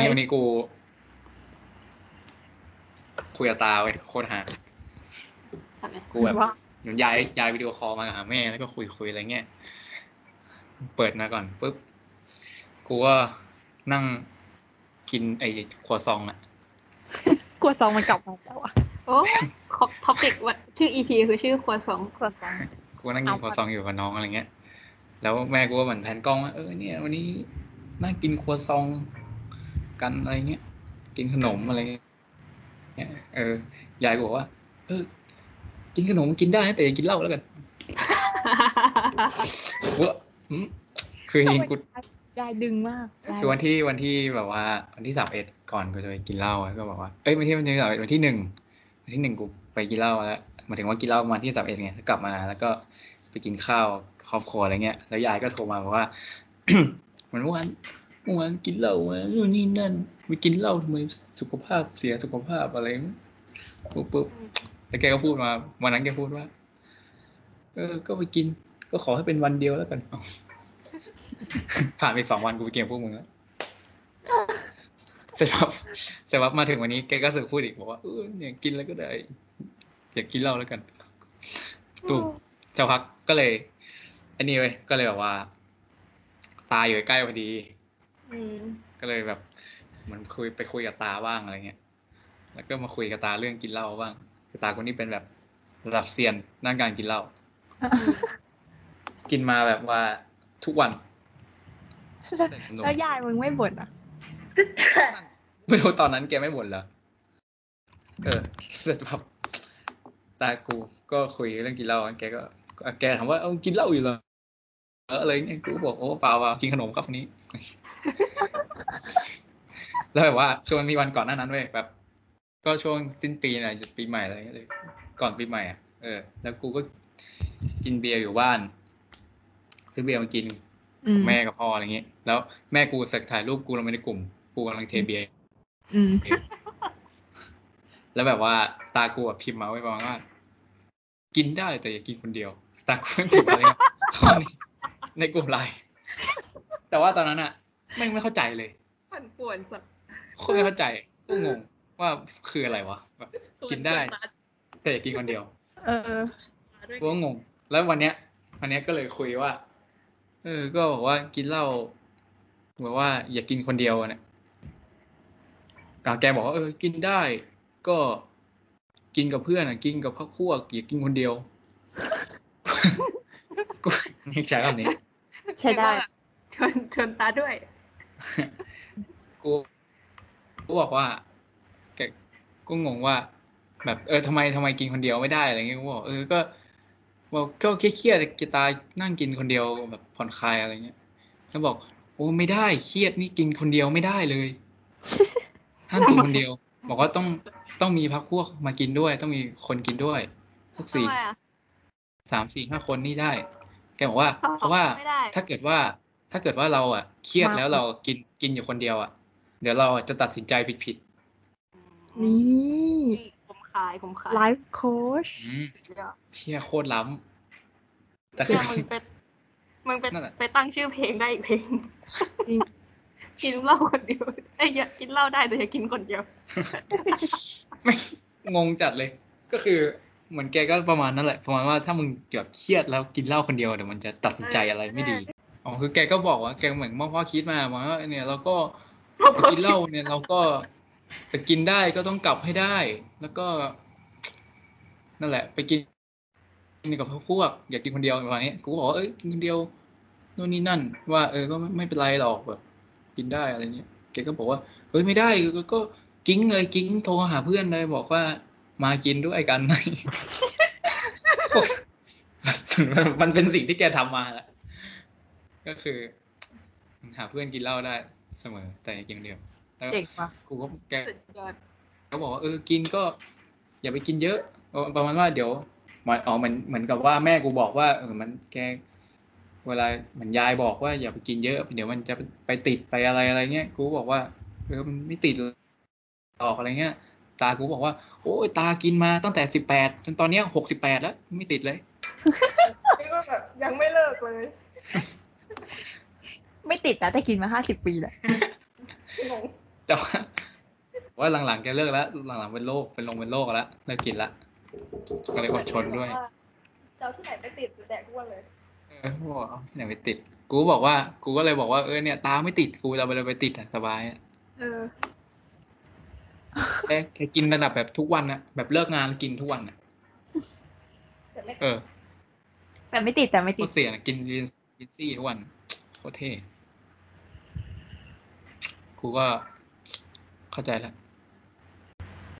นี่วันนี้กู คุยกับตาเว้ยโคตรหาทำไมกูแบบว่าเหมือนย้ายย้ายวิดีโอคอลมาหาแม่แล้วก็คุยคุยอะไรเงี้ย เปิดมาก่อนปุ๊บ กูก็นั่งกินไอ้ครัวซองอะกลัวซองมันกลับมาแล้วอะโอ้ท็อปิกว่าชื่อ EP คือชื่อครัวสองกลัวซอง กูก็นั่งกินเอาครัวซองอยู่กับน้องอะไรเงี้ย แล้วแม่กูก็เหมือนแผนกล้องว่าเออเนี่ยวันนี้นั่งกินครัวซอง กันอะไรเงี้ย กินขนมอะไรเงี้ยเออยายกูบอกว่า เออ กินขนมกินได้นะแต่อย่ากินเหล้าแล้วกันเว้ออืมคือจริงๆกูยายดึงมากยายคือวันที่วันที่แบบว่า วันที่สามเอ็ดก่อนกูจะไปกินเหล้าอะก็บอกว่าเอ้ยไม่ใช่วันที่สามเอ็ดวันที่หนึ่งวันที่หนึ่งกูไปกินเหล้าแล้วหมายถึงว่ากินเหล้ามาที่สามเอ็ดไงแล้วกลับมาแล้วก็ไปกินข้าวครอบครัวอะไรเงี้ย แล้วยายก็โทรมาบอกว่าเหมือนเมื่อวาน เมื่อวานกินเหล้ามานู่นนี่นั่นไปกินเหล้าทำไมสุขภาพเสียสุขภาพอะไรปุ๊บปุ๊บแล้วแกก็พูดมาวันนั้นแกพูดว่า เออ ก็ไปกิน ก็ขอให้เป็นวันเดียวแล้วกันผ่านไปสองวันกูไปกินกับพวกมึงแล้วเสร็จปั๊บเสร็จปั๊บมาถึงวันนี้แกก็สึกพูดอีกบอกว่าเออเนี่ยกินแล้วก็ได้อยากกินเหล้าแล้วกันตุ่มสักพักก็เลยอันนี้เว้ยก็เลยแบบว่า ตายอยู่ใกล้พอดี ก็เลยแบบเหมันคุยไปคุยกับตาบ้างอะไรเงี้ย แล้วก็มาคุยกับตาเรื่องกินเหล้าบ้างคือตาคนนี้เป็นแบบระดับเซียนด้านการกินเหล้า กินมาแบบว่าทุกวัน แล้วแต่หนุ่มแล้วยายมึงไม่บ่นอะ ไม่รู้ตอนนั้นแกไม่บ่นเหรอ เออเสร็จปั๊บตากูก็คุยเรื่องกินเหล้าแกก็ แกถามว่าเอากินเหล้าอยู่เหรอเอออะไรเงี้ยกูก็บอกโอ้เปล่าเปล่ากินขนมครับวันนี้ แล้วแบบว่าคือมันมีวันก่อนหน้านั้นเว้ยแบบ ก็ช่วงสิ้นปีน่ะปีใหม่อะไรเงี้ยเลย ก่อนปีใหม่อะเออ แล้วกูก็กินเบียร์อยู่บ้าน ซื้อเบียร์มากินอืมแม่กับพ่ออะไรเงี้ยแล้วแม่กูสักถ่ายรูปกูลงไปในกลุ่ม กูกำลังเทเบียร์อืมแล้วแบบว่าตากูอะพิมพ์มาไว้ประมาณว่ากินได้แต่อย่ากินคนเดียว ตากูไม่พิมพ์อะไรนะข้อนี้ในกลุ่มไลน์แต่ว่าตอนนั้นอะ ไม่งไม่เข้าใจเลยผันป่วนสัตว์โคตรไม่เข้าใจก็งงว่าคืออะไรวะแบบกินได้ แต่อย่ากินคนเดียว เออกูก็งง แล้ววันเนี้ย วันเนี้ยก็เลยคุยว่า เออ ก็บอกว่ากินเหล้าบอกว่า อย่ากินคนเดียวอะเนี่ยกาแกบอกว่าเออ กินได้ ก็กินกับเพื่อนอะ กินกับพักพวกอย่ากินคนเดียวกูนี่ใช้คำนี้ ใช้ได้ชวนชวนตาด้วย กูกูบอกว่าแกกูงงว่า แบบเออทำไมทำไมกินคนเดียวไม่ได้อะไรเงี้ยกูบอกเออก็บอกก็เครียดๆจะตายนั่งกินคนเดียวแบบผ่อนคลายอะไรเงี้ยแล้วบอกโอ้ไม่ได้เครียดนี่กินคนเดียวไม่ได้เลยห้ามกินคนเดียว บอกว่าต้องต้องมีพักพวกมากินด้วย ต้องมีคนกินด้วยทุกสี่ทำไมอะสามสี่ห้าคนนี่ได้ แกบอกว่าสองเพราะว่าไม่ได้ถ้าเกิดว่า ถ้าเกิดว่าเราอะเครียดมาแล้วเรากินกินอยู่คนเดียวอะ เดี๋ยวเราจะตัดสินใจผิดผิดนี่นี่ผมขายผมขายไลฟ์โค้ชๆอืมสุดยอดเชี่ยโคตรล้ำแต่คือเนี่ยมึงเป็นมึงเป็นนั่นแหละไปตั้งชื่อเพลงได้อีกเพลงกินเหล้าคนเดียวเอ้ยอย่ากินเหล้าได้แต่อย่ากินคนเดียวไม่งงจัดเลย ก็คือเหมือนแกก็ประมาณนั้นแหละประมาณว่าถ้ามึงแบบเครียดแล้วกินเหล้าคนเดียวเดี๋ยวมันจะตัดสินใจอะไรไม่ดี อ๋อคือแกก็บอกว่าแกเหมือนมอพ่อคิดมาบอกว่าเนี่ยเราก็ไปกินเหล้าเนี่ยเราก็ไปกินได้ก็ต้องกลับให้ได้ แล้วก็ นั่นแหละ ไปกินกินกับพวกอยากกินคนเดียวประมาณนี้กูก็บอกว่าเอ้ยกินคนเดียวนู่นนี่นั่น ว่า เออก็ไม่ไม่เป็นไรหรอกแบบ กินได้อะไรเงี้ยแกก็บอกว่าเฮ้ยไม่ได้ก็ก็กิ้งเลยกิ้งโทรหาเพื่อนเลยบอกว่ามากินด้วยกันมันมันเป็นสิ่งที่แกทำมาแหละ ก็คือหาเพื่อนกินเหล้าได้เสมอแต่อย่ากินคนเดียวแล้วเจ๋งว่ะกูก็แกสุดยอดก็บอกว่าเออกินก็ อย่าไปกินเยอะประมาณว่าเดี๋ยวมันอ๋อเหมือนเหมือนกับว่าแม่กูบอกว่าเออมันแกเวลาเหมือนยายบอกว่าอย่าไปกินเยอะ เดี๋ยวมันจะไปติดไปอะไรอะไรเงี้ยกูบอกว่าเออมันไม่ติดหรอกอะไรเงี้ย ตากูบอกว่า โอ้ยตากินมาตั้งแต่สิบแปดจนตอนเนี้ยหกสิบแปดแล้ว ไม่ติดเลยนี่ก็แบบยังไม่เลิกเลย ไม่ติดนะแต่กินมาห้าสิบปีแหละงงแต่ว่าว่าหลังๆแกเลิกแล้ว หลังๆเป็นโรคเป็นลงเป็นโรคแล้วเลิกกินละก็เลยอดชนด้วยเจ้าที่ไหนไปติดแดกทุกวันเลยเออเขาบอกเอาที่ไหนไปติด กูก็บอกว่า กูก็เลยบอกว่าเออเนี่ยตาไม่ติดกูจะเอาไปเลยไปติดอะสบายอะเออแค่แค่กินระดับแบบทุกวันอะแบบเลิกงานกินทุกวันอะแต่ไม่เออ แต่ไม่ติดแต่ไม่โคติดตรเสียนะกิน ลินลินซี่ทุกวันโคตรเท่กูก็เข้าใจแล้ว